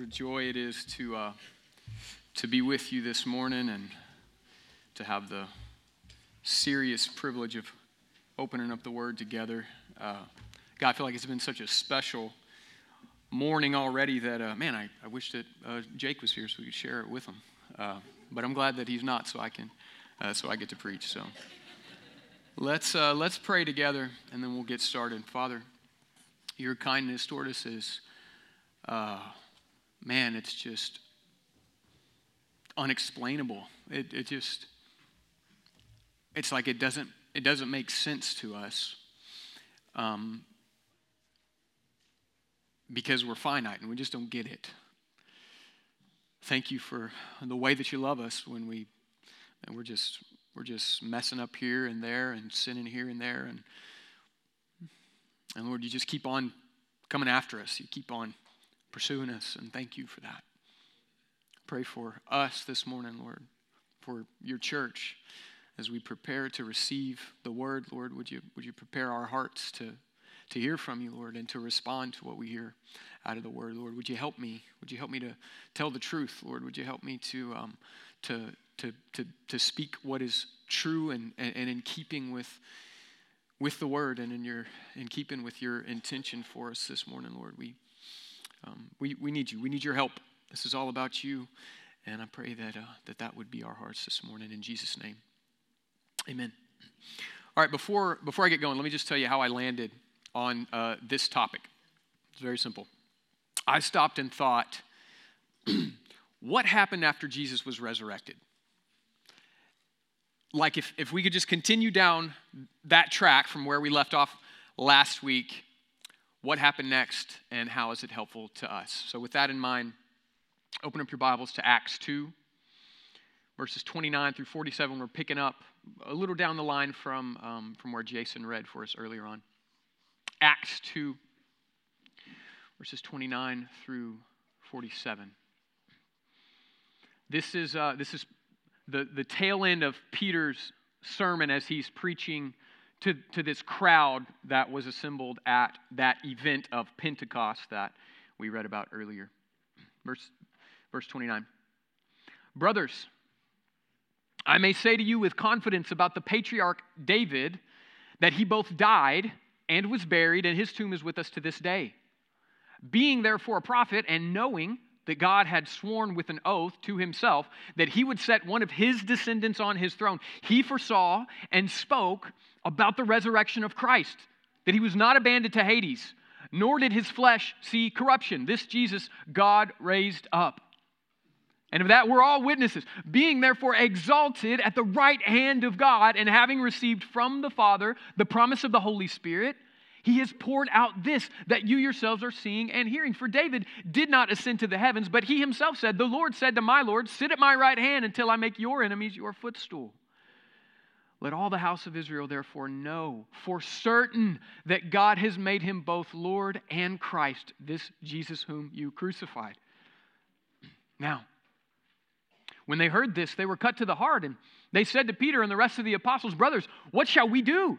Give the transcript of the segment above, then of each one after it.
What a joy it is to, uh, to be with you this morning and to have the serious privilege of opening up the Word together. Uh, God, I feel like it's been such a special morning already that, uh, man, I, I wish that uh, Jake was here so we could share it with him. Uh, but I'm glad that he's not, so I can, uh, so I get to preach. So let's let's pray together, and then we'll get started. Father, your kindness toward us is man, it's just unexplainable. It, it just, it's like it doesn't, it doesn't make sense to us um, because we're finite and we just don't get it. Thank you for the way that you love us when we, and we're just, we're just messing up here and there and sinning here and there and, and Lord, you just keep on coming after us. You keep on pursuing us, and thank you for that. Pray for us this morning, Lord, for your church as we prepare to receive the word, Lord. Would you, would you prepare our hearts to, to hear from you, Lord, and to respond to what we hear out of the word, Lord? Would you help me? Would you help me to tell the truth, Lord? Would you help me to, um, to, to, to, to speak what is true and, and, and in keeping with with the word and in your in keeping with your intention for us this morning, Lord. We um, we, we need you. We need your help. This is all about you. And I pray that, uh, that that would be our hearts this morning in Jesus' name. Amen. All right, before, before I get going, let me just tell you how I landed on uh, this topic. It's very simple. I stopped and thought, what happened after Jesus was resurrected? Like, if, if we could just continue down that track from where we left off last week, what happened next and how is it helpful to us. So, with that in mind, open up your Bibles to Acts 2, verses 29 through 47. We're picking up a little down the line from, um, from where Jason read for us earlier on. Acts 2, verses 29 through 47. This is, uh, this is the, the tail end of Peter's sermon as he's preaching to, to this crowd that was assembled at that event of Pentecost that we read about earlier. Verse, verse 29. Brothers, I may say to you with confidence about the patriarch David that he both died and was buried, and his tomb is with us to this day. Being therefore a prophet and knowing that God had sworn with an oath to himself that he would set one of his descendants on his throne, he foresaw and spoke about the resurrection of Christ, that he was not abandoned to Hades, nor did his flesh see corruption. This Jesus God raised up. And of that we're all witnesses. Being therefore exalted at the right hand of God, and having received from the Father the promise of the Holy Spirit, he has poured out this that you yourselves are seeing and hearing. For David did not ascend to the heavens, but he himself said, The Lord said to my Lord, Sit at my right hand until I make your enemies your footstool. Let all the house of Israel therefore know for certain that God has made him both Lord and Christ, this Jesus whom you crucified. Now, when they heard this, they were cut to the heart, and they said to Peter and the rest of the apostles, Brothers, what shall we do?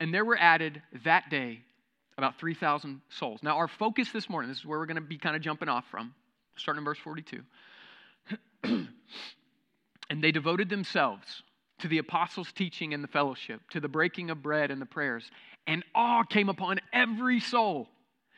and there were added that day about 3,000 souls. Now, our focus this morning, this is where we're going to be kind of jumping off from, starting in verse 42. and they devoted themselves to the apostles' teaching and the fellowship, to the breaking of bread and the prayers, and awe came upon every soul.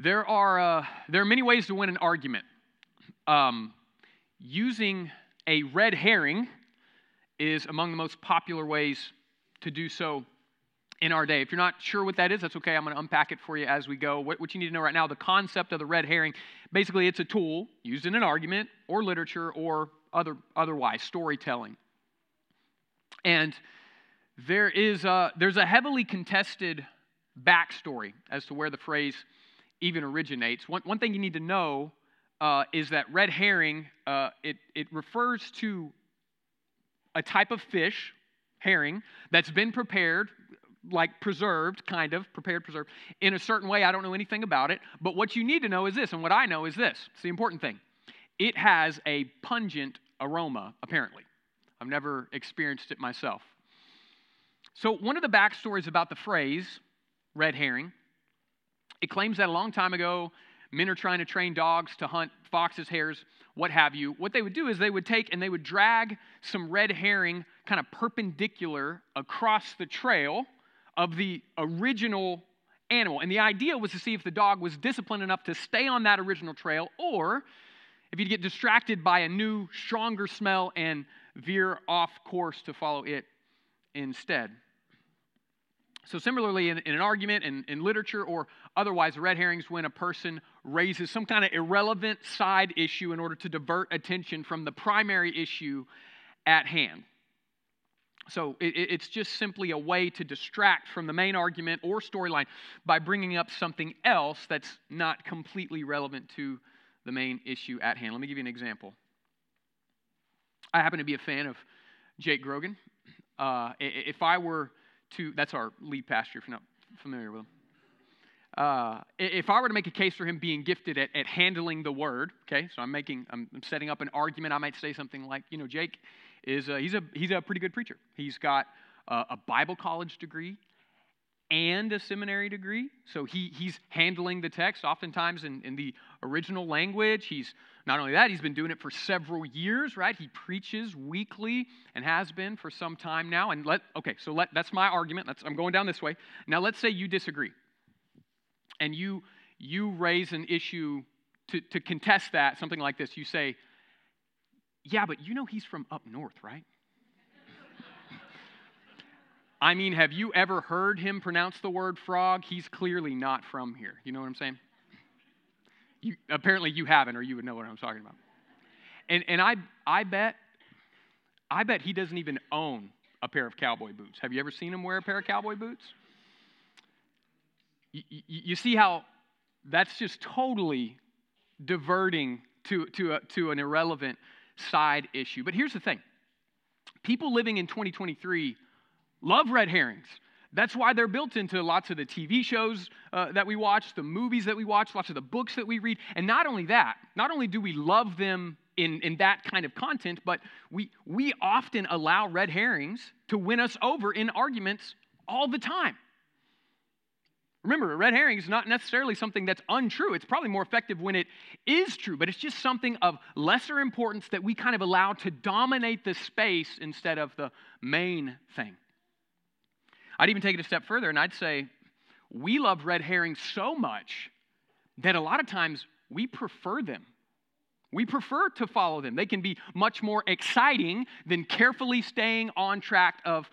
There are, uh, there are many ways to win an argument. Um, using a red herring is among the most popular ways to do so in our day. If you're not sure what that is, that's okay. I'm going to unpack it for you as we go. What, what, you need to know right now the concept of the red herring basically, it's a tool used in an argument or literature or other, otherwise, storytelling. And there is a, there's a heavily contested backstory as to where the phrase even originates. One, one thing you need to know uh, is that red herring, uh, it, it refers to a type of fish, herring, that's been prepared, like preserved, kind of, prepared, preserved, in a certain way. I don't know anything about it. But what you need to know is this, and what I know is this. It's the important thing. It has a pungent aroma, apparently. I've never experienced it myself. So, one of the backstories about the phrase red herring, it claims that a long time ago, men are trying to train dogs to hunt foxes, hares, what have you. What they would do is they would take and they would drag some red herring kind of perpendicular across the trail of the original animal. And the idea was to see if the dog was disciplined enough to stay on that original trail or if you'd get distracted by a new, stronger smell and veer off course to follow it instead. So, similarly, in, in an argument, in, in literature, or otherwise, red herrings when a person raises some kind of irrelevant side issue in order to divert attention from the primary issue at hand. So, it, it's just simply a way to distract from the main argument or storyline by bringing up something else that's not completely relevant to the main issue at hand. Let me give you an example. I happen to be a fan of Jake Grogan. Uh, if I were to, that's our lead pastor, if you're not familiar with him. Uh, if I were to make a case for him being gifted at, at handling the word, okay, so I'm making, I'm, I'm, setting up an argument. I might say something like, you know, Jake is a, he's a he's a pretty good preacher. He's got a, a Bible college degree and a seminary degree, so he he's handling the text oftentimes in, in the original language. He's not only that, he's been doing it for several years, right? He preaches weekly and has been for some time now. And let, okay, so let, that's my argument. That's, I'm going down this way. Now, let's say you disagree and you, you raise an issue to, to contest that, something like this. You say, yeah, but you know he's from up north, right? I mean, have you ever heard him pronounce the word frog? He's clearly not from here. You know what I'm saying? You, apparently you haven't, or you would know what I'm talking about. And, and I, I bet, I bet he doesn't even own a pair of cowboy boots. Have you ever seen him wear a pair of cowboy boots? You, you, you see how that's just totally diverting to, to, a, to an irrelevant side issue. But here's the thing people living in 2023 love red herrings. That's why they're built into lots of the TV shows uh, that we watch, the movies that we watch, lots of the books that we read. And not only that, not only do we love them in, in that kind of content, but we, we often allow red herrings to win us over in arguments all the time. Remember, a red herring is not necessarily something that's untrue. It's probably more effective when it is true, but it's just something of lesser importance that we kind of allow to dominate the space instead of the main thing. I'd even take it a step further and I'd say we love red herrings so much that a lot of times we prefer them. We prefer to follow them. They can be much more exciting than carefully staying on track of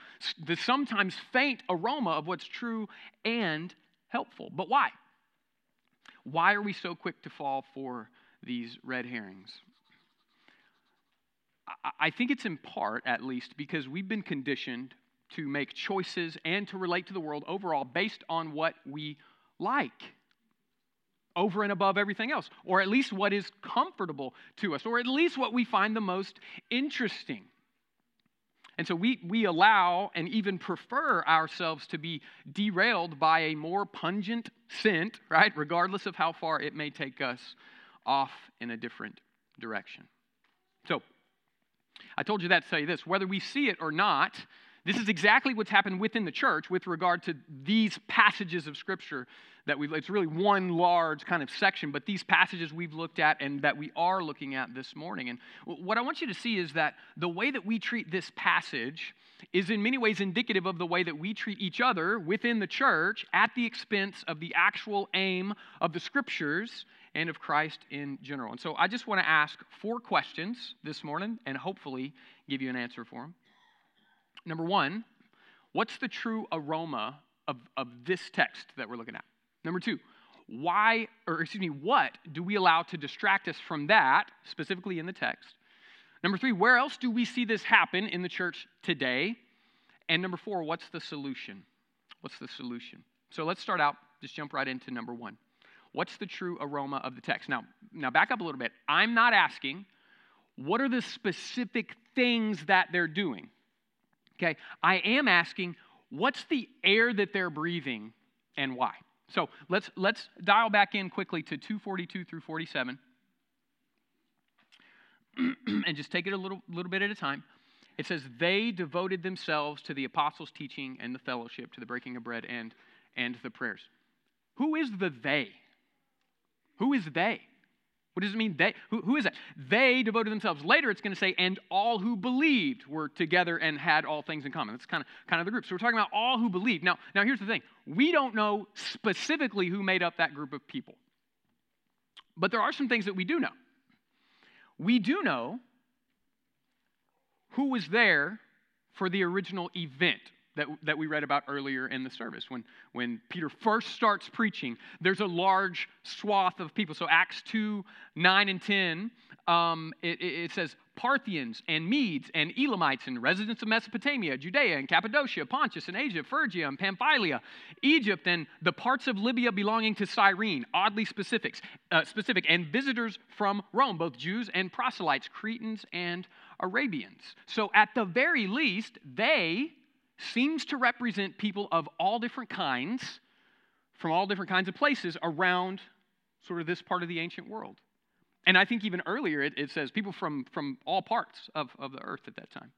the sometimes faint aroma of what's true and helpful. But why? Why are we so quick to fall for these red herrings? I think it's in part, at least, because we've been conditioned to make choices and to relate to the world overall based on what we like over and above everything else, or at least what is comfortable to us, or at least what we find the most interesting. And so we, we allow and even prefer ourselves to be derailed by a more pungent scent, right? Regardless of how far it may take us off in a different direction. So, I told you that to tell you this whether we see it or not, this is exactly what's happened within the church with regard to these passages of Scripture that we it's really one large kind of section, but these passages we've looked at and that we are looking at this morning. And what I want you to see is that the way that we treat this passage is in many ways indicative of the way that we treat each other within the church at the expense of the actual aim of the Scriptures and of Christ in general. And so I just want to ask four questions this morning and hopefully give you an answer for them. Number one, what's the true aroma of, of this text that we're looking at? Number two, why, or excuse me, what do we allow to distract us from that, specifically in the text? Number three, where else do we see this happen in the church today? And number four, what's the solution? What's the solution? So let's start out, just jump right into number one. What's the true aroma of the text? Now, now back up a little bit. I'm not asking what are the specific things that they're doing. Okay, I am asking what's the air that they're breathing and why. So let's let's dial back in quickly to 242 through 47 and just take it a little little bit at a time. It says they devoted themselves to the apostles' teaching and the fellowship, to the breaking of bread and and the prayers. Who is the they? Who is they? What does it mean? They, who, who is that? They devoted themselves. Later, it's going to say, and all who believed were together and had all things in common. That's kind of, kind of the group. So we're talking about all who believed. Now, now, here's the thing we don't know specifically who made up that group of people. But there are some things that we do know. We do know who was there for the original event that, that we read about earlier in the service. When, when Peter first starts preaching, there's a large swath of people. So, Acts 2 9 and 10, um, it, it, says Parthians and Medes and Elamites and residents of Mesopotamia, Judea and Cappadocia, Pontus and Asia, Phrygia and Pamphylia, Egypt and the parts of Libya belonging to Cyrene, oddly specifics, uh, specific, and visitors from Rome, both Jews and proselytes, Cretans and Arabians. So, at the very least, they seems to represent people of all different kinds, from all different kinds of places around sort of this part of the ancient world. And I think even earlier it, it says people from, from all parts of, of the earth at that time.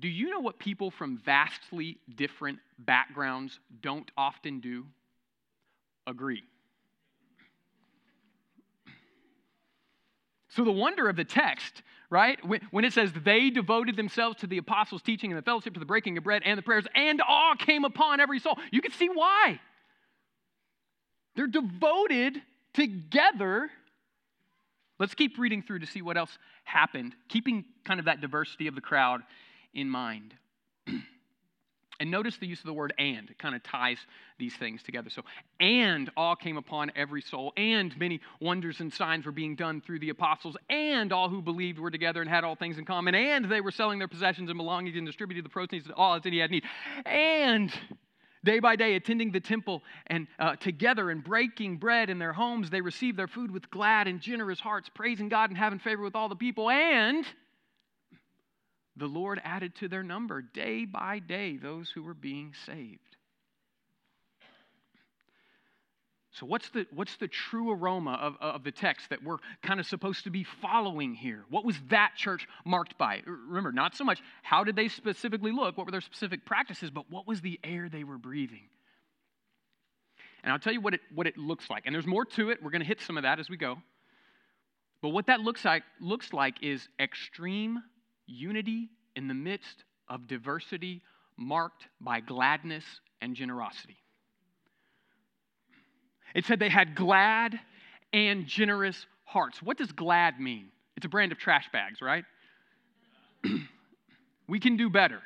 Do you know what people from vastly different backgrounds don't often do? Agree. So, the wonder of the text, right, when it says they devoted themselves to the apostles' teaching and the fellowship, to the breaking of bread and the prayers, and awe came upon every soul, you can see why. They're devoted together. Let's keep reading through to see what else happened, keeping kind of that diversity of the crowd in mind. And notice the use of the word and. It kind of ties these things together. So, and all came upon every soul, and many wonders and signs were being done through the apostles, and all who believed were together and had all things in common, and they were selling their possessions and belongings and distributed the proceeds to all as any had need. And day by day, attending the temple and uh, together and breaking bread in their homes, they received their food with glad and generous hearts, praising God and having favor with all the people. And the Lord added to their number day by day those who were being saved. So, what's the, what's the true aroma of, of the text that we're kind of supposed to be following here? What was that church marked by? Remember, not so much how did they specifically look, what were their specific practices, but what was the air they were breathing? And I'll tell you what it, what it looks like. And there's more to it. We're going to hit some of that as we go. But what that looks like, looks like is extreme unity in the midst of diversity marked by gladness and generosity. It said they had glad and generous hearts. What does glad mean? It's a brand of trash bags, right? we can do better.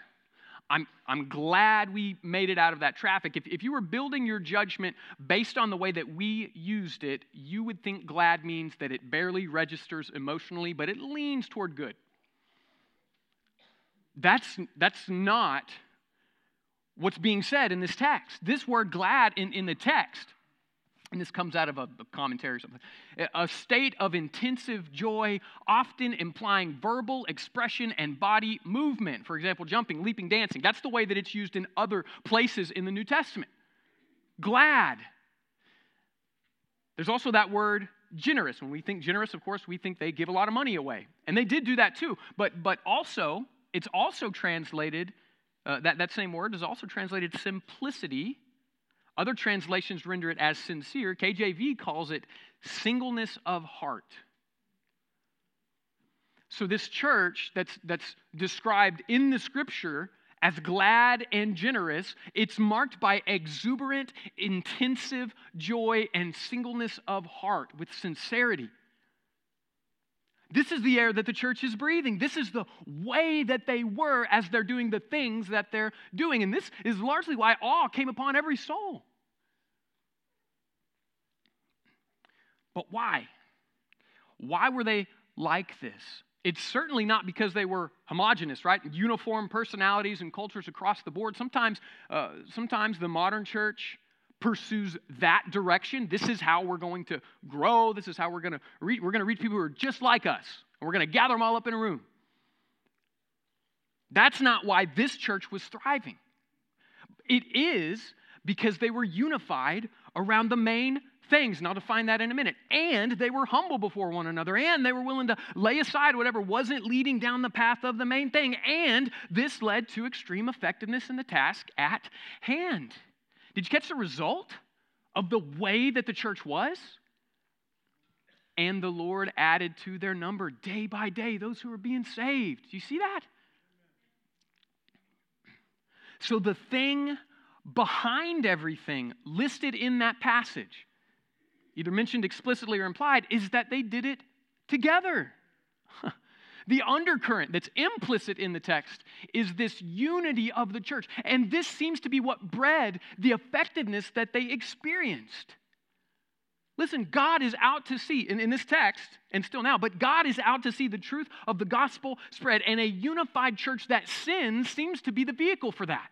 I'm, I'm glad we made it out of that traffic. If, if you were building your judgment based on the way that we used it, you would think glad means that it barely registers emotionally, but it leans toward good. That's, that's not what's being said in this text. This word glad in, in the text, and this comes out of a, a commentary or something, a state of intensive joy, often implying verbal expression and body movement. For example, jumping, leaping, dancing. That's the way that it's used in other places in the New Testament. Glad. There's also that word generous. When we think generous, of course, we think they give a lot of money away. And they did do that too. But, but also, it's also translated, uh, that, that same word is also translated simplicity. Other translations render it as sincere. KJV calls it singleness of heart. So, this church that's, that's described in the scripture as glad and generous, it's marked by exuberant, intensive joy and singleness of heart with sincerity. This is the air that the church is breathing. This is the way that they were as they're doing the things that they're doing. And this is largely why awe came upon every soul. But why? Why were they like this? It's certainly not because they were homogenous, right? Uniform personalities and cultures across the board. Sometimes, uh, sometimes the modern church pursues that direction. This is how we're going to grow. This is how we're going to reach. We're going to reach people who are just like us, and we're going to gather them all up in a room. That's not why this church was thriving. It is because they were unified around the main things, and I'll define that in a minute. And they were humble before one another, and they were willing to lay aside whatever wasn't leading down the path of the main thing. And this led to extreme effectiveness in the task at hand. Did you catch the result of the way that the church was? And the Lord added to their number day by day those who were being saved. Do you see that? So, the thing behind everything listed in that passage either mentioned explicitly or implied, is that they did it together. The undercurrent that's implicit in the text is this unity of the church. And this seems to be what bred the effectiveness that they experienced. Listen, God is out to see, in, in this text, and still now, but God is out to see the truth of the gospel spread. And a unified church that sins seems to be the vehicle for that.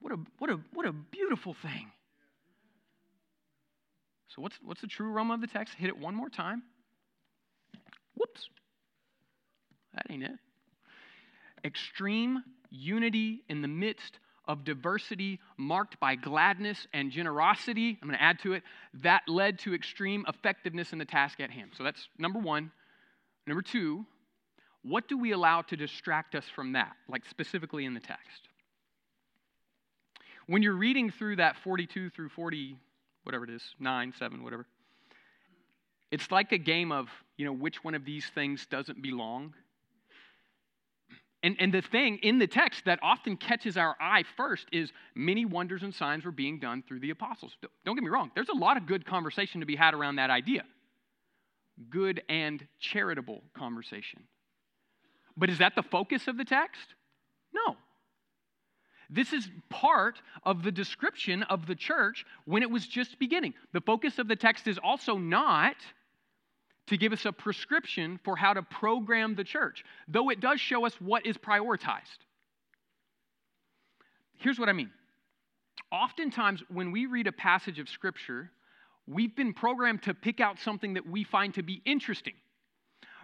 What a, what a, what a beautiful thing. So, what's, what's the true aroma of the text? Hit it one more time. Whoops. That ain't it. Extreme unity in the midst of diversity marked by gladness and generosity. I'm going to add to it. That led to extreme effectiveness in the task at hand. So that's number one. Number two, what do we allow to distract us from that, like specifically in the text? When you're reading through that 42 through 40 whatever it is, nine, seven, whatever. It's like a game of, you know, which one of these things doesn't belong. And, and the thing in the text that often catches our eye first is many wonders and signs were being done through the apostles. Don't get me wrong, there's a lot of good conversation to be had around that idea. Good and charitable conversation. But is that the focus of the text? No. This is part of the description of the church when it was just beginning. The focus of the text is also not to give us a prescription for how to program the church, though it does show us what is prioritized. Here's what I mean. Oftentimes, when we read a passage of Scripture, we've been programmed to pick out something that we find to be interesting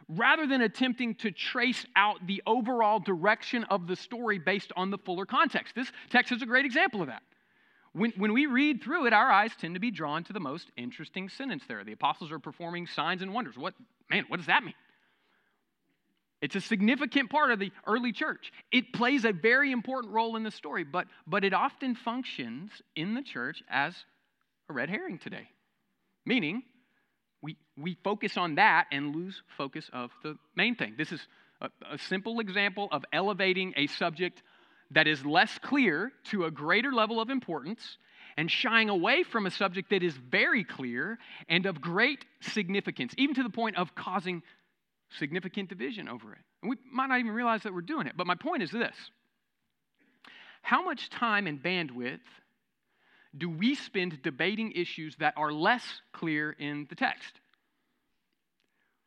rather than attempting to trace out the overall direction of the story based on the fuller context. This text is a great example of that. When, when we read through it, our eyes tend to be drawn to the most interesting sentence there. The apostles are performing signs and wonders. What, man, what does that mean? It's a significant part of the early church. It plays a very important role in the story, but, but it often functions in the church as a red herring today. Meaning, we, we focus on that and lose focus of the main thing. This is a, a simple example of elevating a subject that is less clear to a greater level of importance and shying away from a subject that is very clear and of great significance, even to the point of causing significant division over it. And we might not even realize that we're doing it. But my point is this How much time and bandwidth do we spend debating issues that are less clear in the text?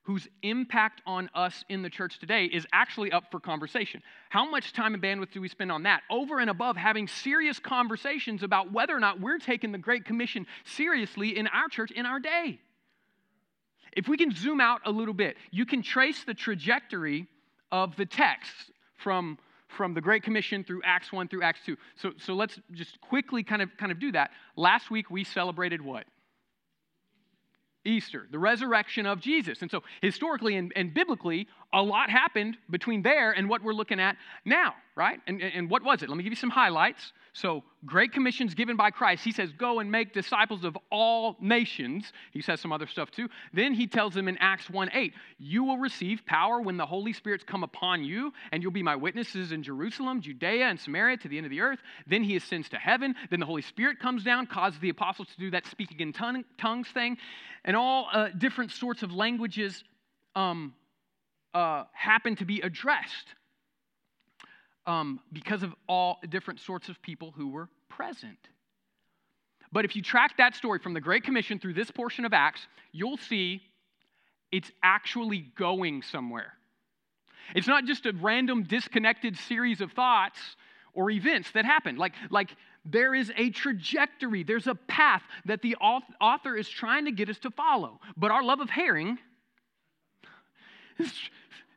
Whose impact on us in the church today is actually up for conversation. How much time and bandwidth do we spend on that? Over and above having serious conversations about whether or not we're taking the Great Commission seriously in our church in our day. If we can zoom out a little bit, you can trace the trajectory of the text from from the Great Commission through Acts 1 through Acts 2. So, so let's just quickly kind of, kind of do that. Last week we celebrated what? Easter, the resurrection of Jesus. And so, historically and, and biblically, a lot happened between there and what we're looking at now. Right? And, and what was it? Let me give you some highlights. So, Great Commissions given by Christ. He says, Go and make disciples of all nations. He says some other stuff too. Then he tells them in Acts 1 8, You will receive power when the Holy Spirit's come upon you, and you'll be my witnesses in Jerusalem, Judea, and Samaria to the end of the earth. Then he ascends to heaven. Then the Holy Spirit comes down, causes the apostles to do that speaking in tongues thing, and all uh, different sorts of languages um, uh, happen to be addressed um, because of all different sorts of people who were present. But if you track that story from the Great Commission through this portion of Acts, you'll see it's actually going somewhere. It's not just a random disconnected series of thoughts or events that happen. Like, like there is a trajectory, there's a path that the author is trying to get us to follow. But our love of herring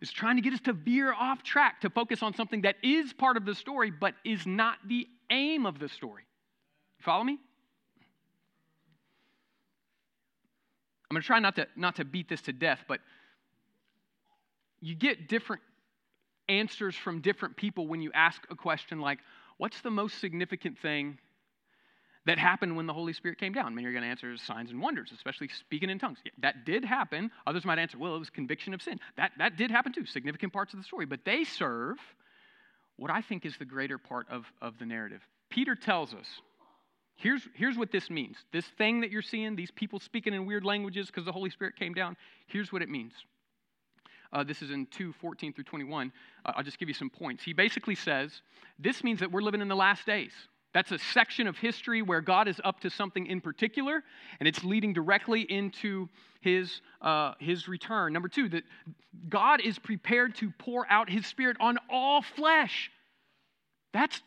is trying to get us to veer off track, to focus on something that is part of the story, but is not the aim of the story. Follow me? I'm going to try not to, not to beat this to death, but you get different answers from different people when you ask a question like, What's the most significant thing that happened when the Holy Spirit came down? Many are going to answer signs and wonders, especially speaking in tongues. That did happen. Others might answer, well, it was conviction of sin. That, that did happen too, significant parts of the story. But they serve what I think is the greater part of, of the narrative. Peter tells us here's, here's what this means. This thing that you're seeing, these people speaking in weird languages because the Holy Spirit came down, here's what it means. Uh, this is in 2 14 through 21. Uh, I'll just give you some points. He basically says this means that we're living in the last days. That's a section of history where God is up to something in particular, and it's leading directly into his, uh, his return. Number two, that God is prepared to pour out his spirit on all flesh. That's,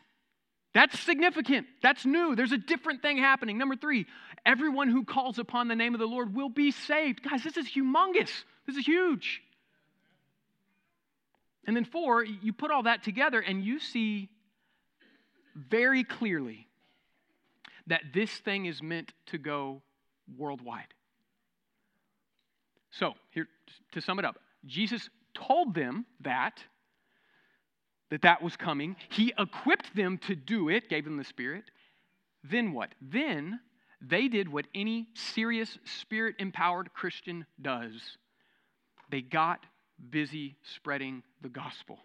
that's significant. That's new. There's a different thing happening. Number three, everyone who calls upon the name of the Lord will be saved. Guys, this is humongous. This is huge. And then four, you put all that together and you see very clearly that this thing is meant to go worldwide. So, here to sum it up, Jesus told them that that that was coming. He equipped them to do it, gave them the spirit. Then what? Then they did what any serious spirit empowered Christian does. They got busy spreading the gospel.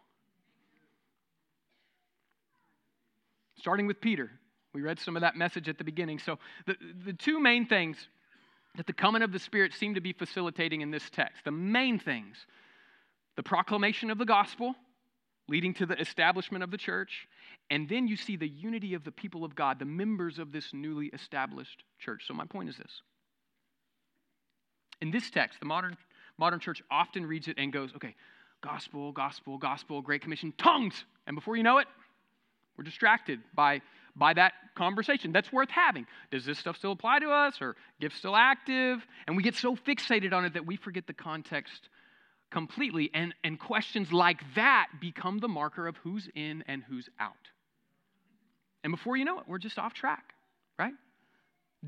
Starting with Peter. We read some of that message at the beginning. So, the, the two main things that the coming of the Spirit seem to be facilitating in this text the main things the proclamation of the gospel, leading to the establishment of the church, and then you see the unity of the people of God, the members of this newly established church. So, my point is this. In this text, the modern, modern church often reads it and goes, okay, gospel, gospel, gospel, Great Commission, tongues. And before you know it, we're distracted by, by that conversation. That's worth having. Does this stuff still apply to us? Or gifts still active? And we get so fixated on it that we forget the context completely. And, and questions like that become the marker of who's in and who's out. And before you know it, we're just off track, right?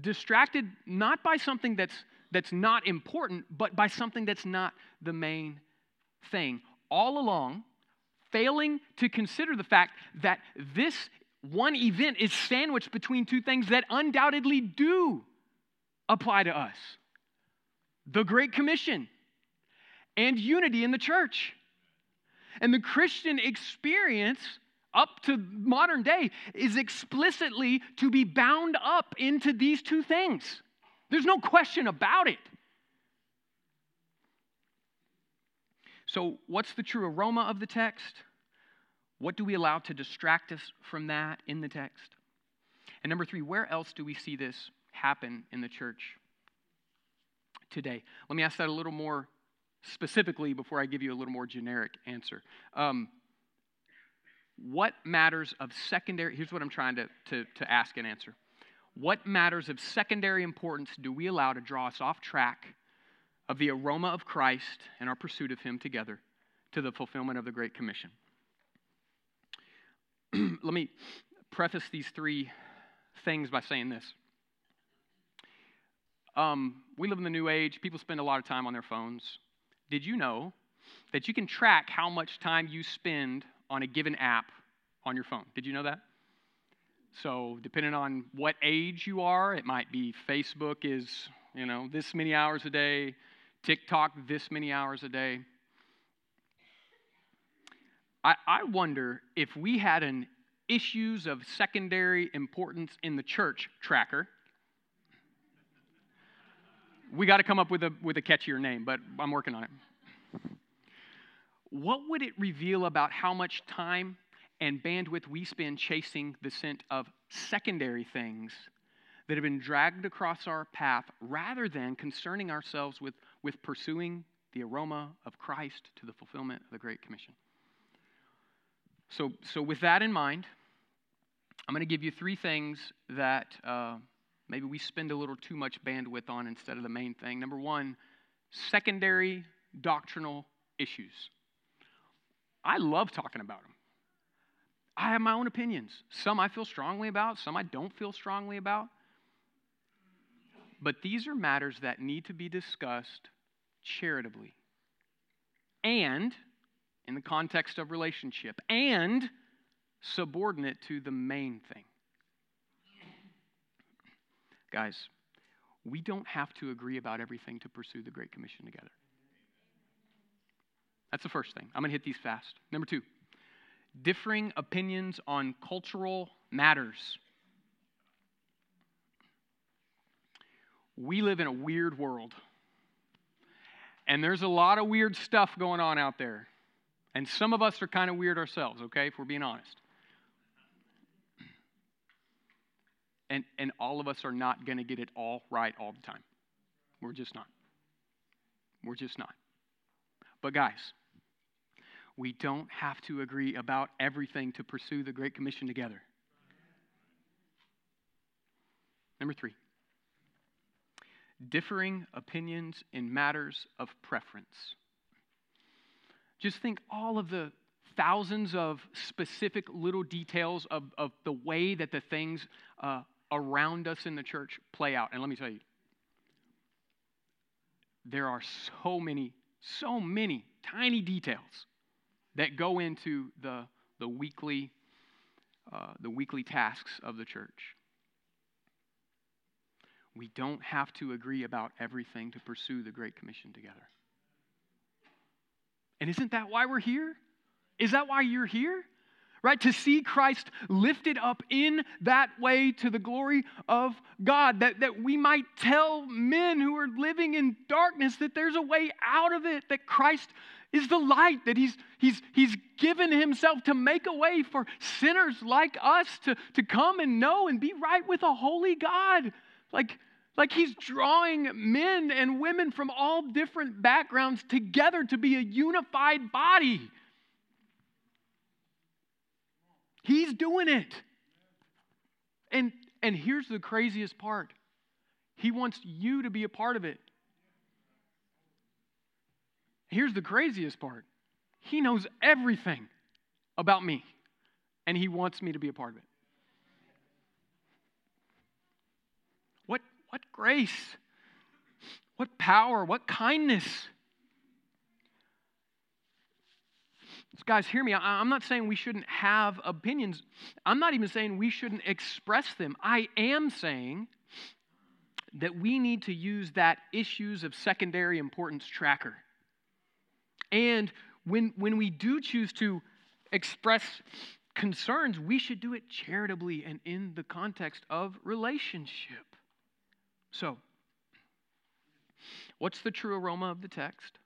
Distracted not by something that's, that's not important, but by something that's not the main thing. All along, failing to consider the fact that this one event is sandwiched between two things that undoubtedly do apply to us the Great Commission and unity in the church. And the Christian experience up to modern day is explicitly to be bound up into these two things. There's no question about it. So, what's the true aroma of the text? What do we allow to distract us from that in the text? And number three, where else do we see this happen in the church today? Let me ask that a little more specifically before I give you a little more generic answer. Um, what matters of secondary, here's what I'm trying to, to, to ask and answer. What matters of secondary importance do we allow to draw us off track of the aroma of Christ and our pursuit of Him together to the fulfillment of the Great Commission? Let me preface these three things by saying this. Um, we live in the new age, people spend a lot of time on their phones. Did you know that you can track how much time you spend on a given app on your phone. Did you know that? So, depending on what age you are, it might be Facebook is, you know, this many hours a day, TikTok this many hours a day. I, I wonder if we had an issues of secondary importance in the church tracker. We got to come up with a, with a catchier name, but I'm working on it. What would it reveal about how much time and bandwidth we spend chasing the scent of secondary things that have been dragged across our path rather than concerning ourselves with, with pursuing the aroma of Christ to the fulfillment of the Great Commission? So, so with that in mind, I'm going to give you three things that uh, maybe we spend a little too much bandwidth on instead of the main thing. Number one, secondary doctrinal issues. I love talking about them. I have my own opinions. Some I feel strongly about, some I don't feel strongly about. But these are matters that need to be discussed charitably and in the context of relationship and subordinate to the main thing. Guys, we don't have to agree about everything to pursue the Great Commission together. That's the first thing. I'm going to hit these fast. Number two, differing opinions on cultural matters. We live in a weird world. And there's a lot of weird stuff going on out there. And some of us are kind of weird ourselves, okay, if we're being honest. And, and all of us are not going to get it all right all the time. We're just not. We're just not. But, guys, we don't have to agree about everything to pursue the Great Commission together. Number three, differing opinions in matters of preference. Just think all of the thousands of specific little details of, of the way that the things uh, around us in the church play out. And let me tell you, there are so many, so many tiny details that go into the, the, weekly, uh, the weekly tasks of the church. We don't have to agree about everything to pursue the Great Commission together. And isn't that why we're here? Is that why you're here? Right? To see Christ lifted up in that way to the glory of God, that, that we might tell men who are living in darkness that there's a way out of it, that Christ is the light, that he's, he's, he's given himself to make a way for sinners like us to, to come and know and be right with a holy God. Like, like he's drawing men and women from all different backgrounds together to be a unified body. He's doing it. And, and here's the craziest part He wants you to be a part of it. Here's the craziest part He knows everything about me, and He wants me to be a part of it. What grace! What power! What kindness! So guys, hear me. I'm not saying we shouldn't have opinions. I'm not even saying we shouldn't express them. I am saying that we need to use that issues of secondary importance tracker. And when, when we do choose to express concerns, we should do it charitably and in the context of relationship. So, what's the true aroma of the text?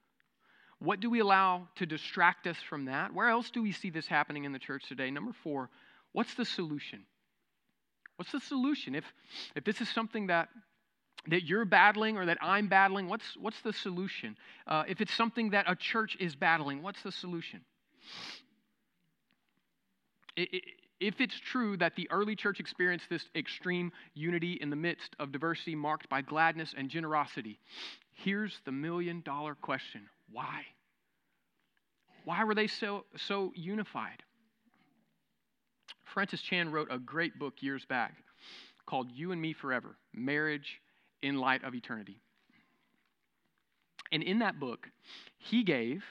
What do we allow to distract us from that? Where else do we see this happening in the church today? Number four, what's the solution? What's the solution? If, if this is something that, that you're battling or that I'm battling, what's, what's the solution? Uh, if it's something that a church is battling, what's the solution? It, it, if it's true that the early church experienced this extreme unity in the midst of diversity marked by gladness and generosity, here's the million dollar question why? Why were they so, so unified? Francis Chan wrote a great book years back called You and Me Forever Marriage in Light of Eternity. And in that book, he gave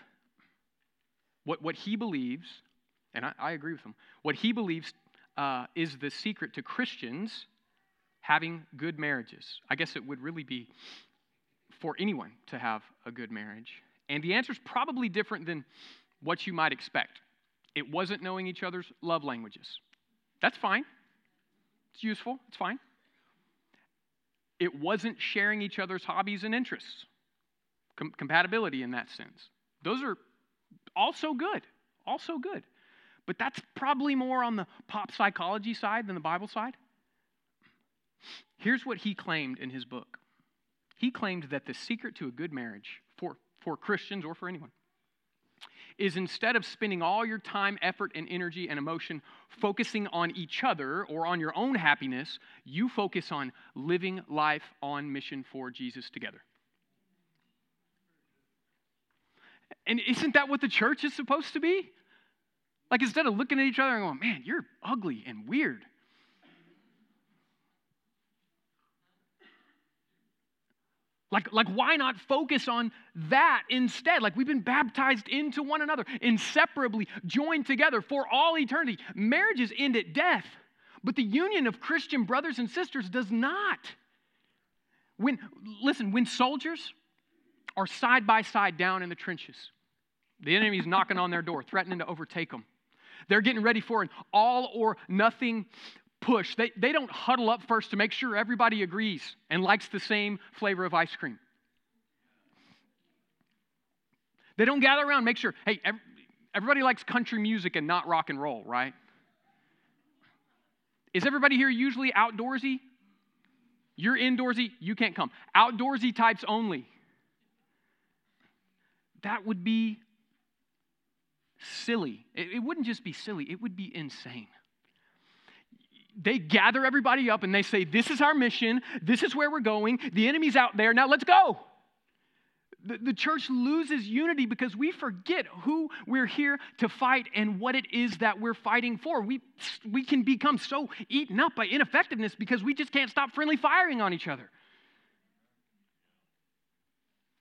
what, what he believes and I, I agree with him, what he believes uh, is the secret to Christians having good marriages. I guess it would really be for anyone to have a good marriage. And the answer is probably different than what you might expect. It wasn't knowing each other's love languages. That's fine. It's useful. It's fine. It wasn't sharing each other's hobbies and interests. Com- compatibility in that sense. Those are also good. Also good. But that's probably more on the pop psychology side than the Bible side. Here's what he claimed in his book he claimed that the secret to a good marriage for, for Christians or for anyone is instead of spending all your time, effort, and energy and emotion focusing on each other or on your own happiness, you focus on living life on mission for Jesus together. And isn't that what the church is supposed to be? Like instead of looking at each other and going, man, you're ugly and weird. Like, like, why not focus on that instead? Like, we've been baptized into one another, inseparably joined together for all eternity. Marriages end at death, but the union of Christian brothers and sisters does not. When, listen, when soldiers are side by side down in the trenches, the enemy's knocking on their door, threatening to overtake them. They're getting ready for an all or nothing push. They, they don't huddle up first to make sure everybody agrees and likes the same flavor of ice cream. They don't gather around, make sure, hey, everybody likes country music and not rock and roll, right? Is everybody here usually outdoorsy? You're indoorsy, you can't come. Outdoorsy types only. That would be silly. It, it wouldn't just be silly, it would be insane. They gather everybody up and they say, This is our mission. This is where we're going. The enemy's out there. Now let's go. The, the church loses unity because we forget who we're here to fight and what it is that we're fighting for. We, we can become so eaten up by ineffectiveness because we just can't stop friendly firing on each other.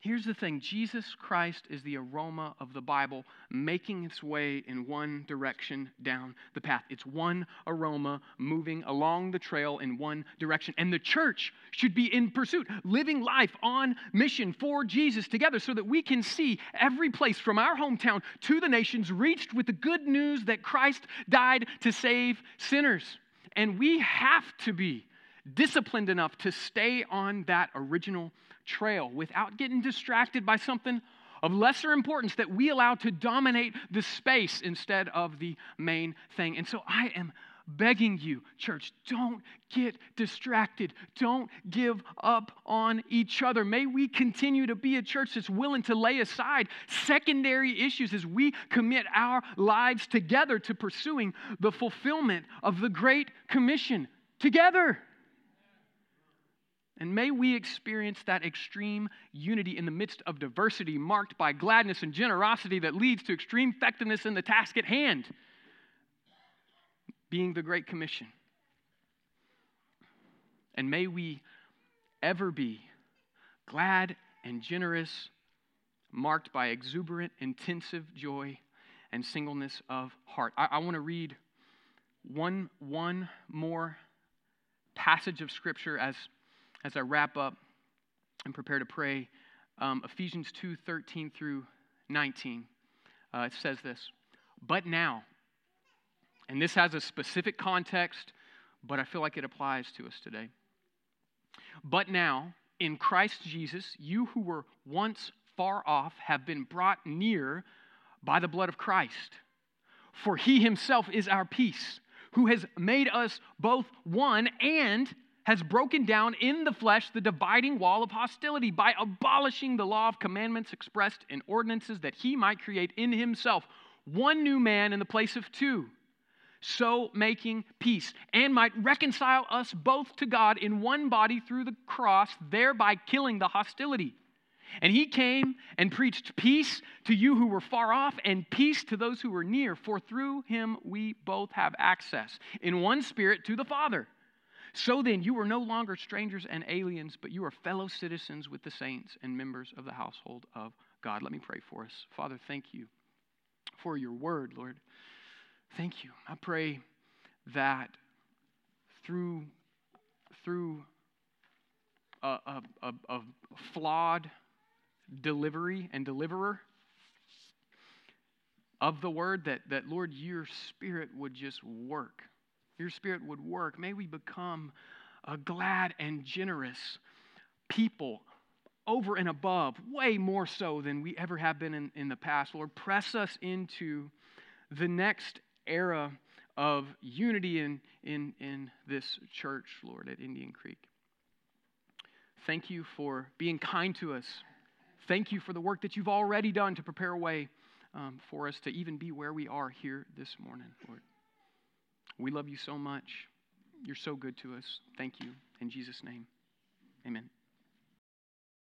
Here's the thing Jesus Christ is the aroma of the Bible making its way in one direction down the path. It's one aroma moving along the trail in one direction. And the church should be in pursuit, living life on mission for Jesus together so that we can see every place from our hometown to the nations reached with the good news that Christ died to save sinners. And we have to be disciplined enough to stay on that original trail without getting distracted by something of lesser importance that we allow to dominate the space instead of the main thing. And so I am begging you, church, don't get distracted. Don't give up on each other. May we continue to be a church that's willing to lay aside secondary issues as we commit our lives together to pursuing the fulfillment of the Great Commission together. And may we experience that extreme unity in the midst of diversity marked by gladness and generosity that leads to extreme effectiveness in the task at hand, being the Great Commission. And may we ever be glad and generous, marked by exuberant, intensive joy and singleness of heart. I, I want to read one, one more passage of Scripture as as I wrap up and prepare to pray, um, Ephesians 2 13 through 19, uh, it says this But now, and this has a specific context, but I feel like it applies to us today. But now, in Christ Jesus, you who were once far off have been brought near by the blood of Christ. For he himself is our peace, who has made us both one and has broken down in the flesh the dividing wall of hostility by abolishing the law of commandments expressed in ordinances that he might create in himself one new man in the place of two, so making peace, and might reconcile us both to God in one body through the cross, thereby killing the hostility. And he came and preached peace to you who were far off and peace to those who were near, for through him we both have access in one spirit to the Father. So then, you are no longer strangers and aliens, but you are fellow citizens with the saints and members of the household of God. Let me pray for us. Father, thank you for your word, Lord. thank you. I pray that through, through a, a, a, a flawed delivery and deliverer of the word, that, that, Lord, your spirit would just work. Your spirit would work. May we become a glad and generous people over and above, way more so than we ever have been in, in the past. Lord, press us into the next era of unity in, in, in this church, Lord, at Indian Creek. Thank you for being kind to us. Thank you for the work that you've already done to prepare a way um, for us to even be where we are here this morning, Lord. We love you so much. You're so good to us. Thank you. In Jesus' name, amen.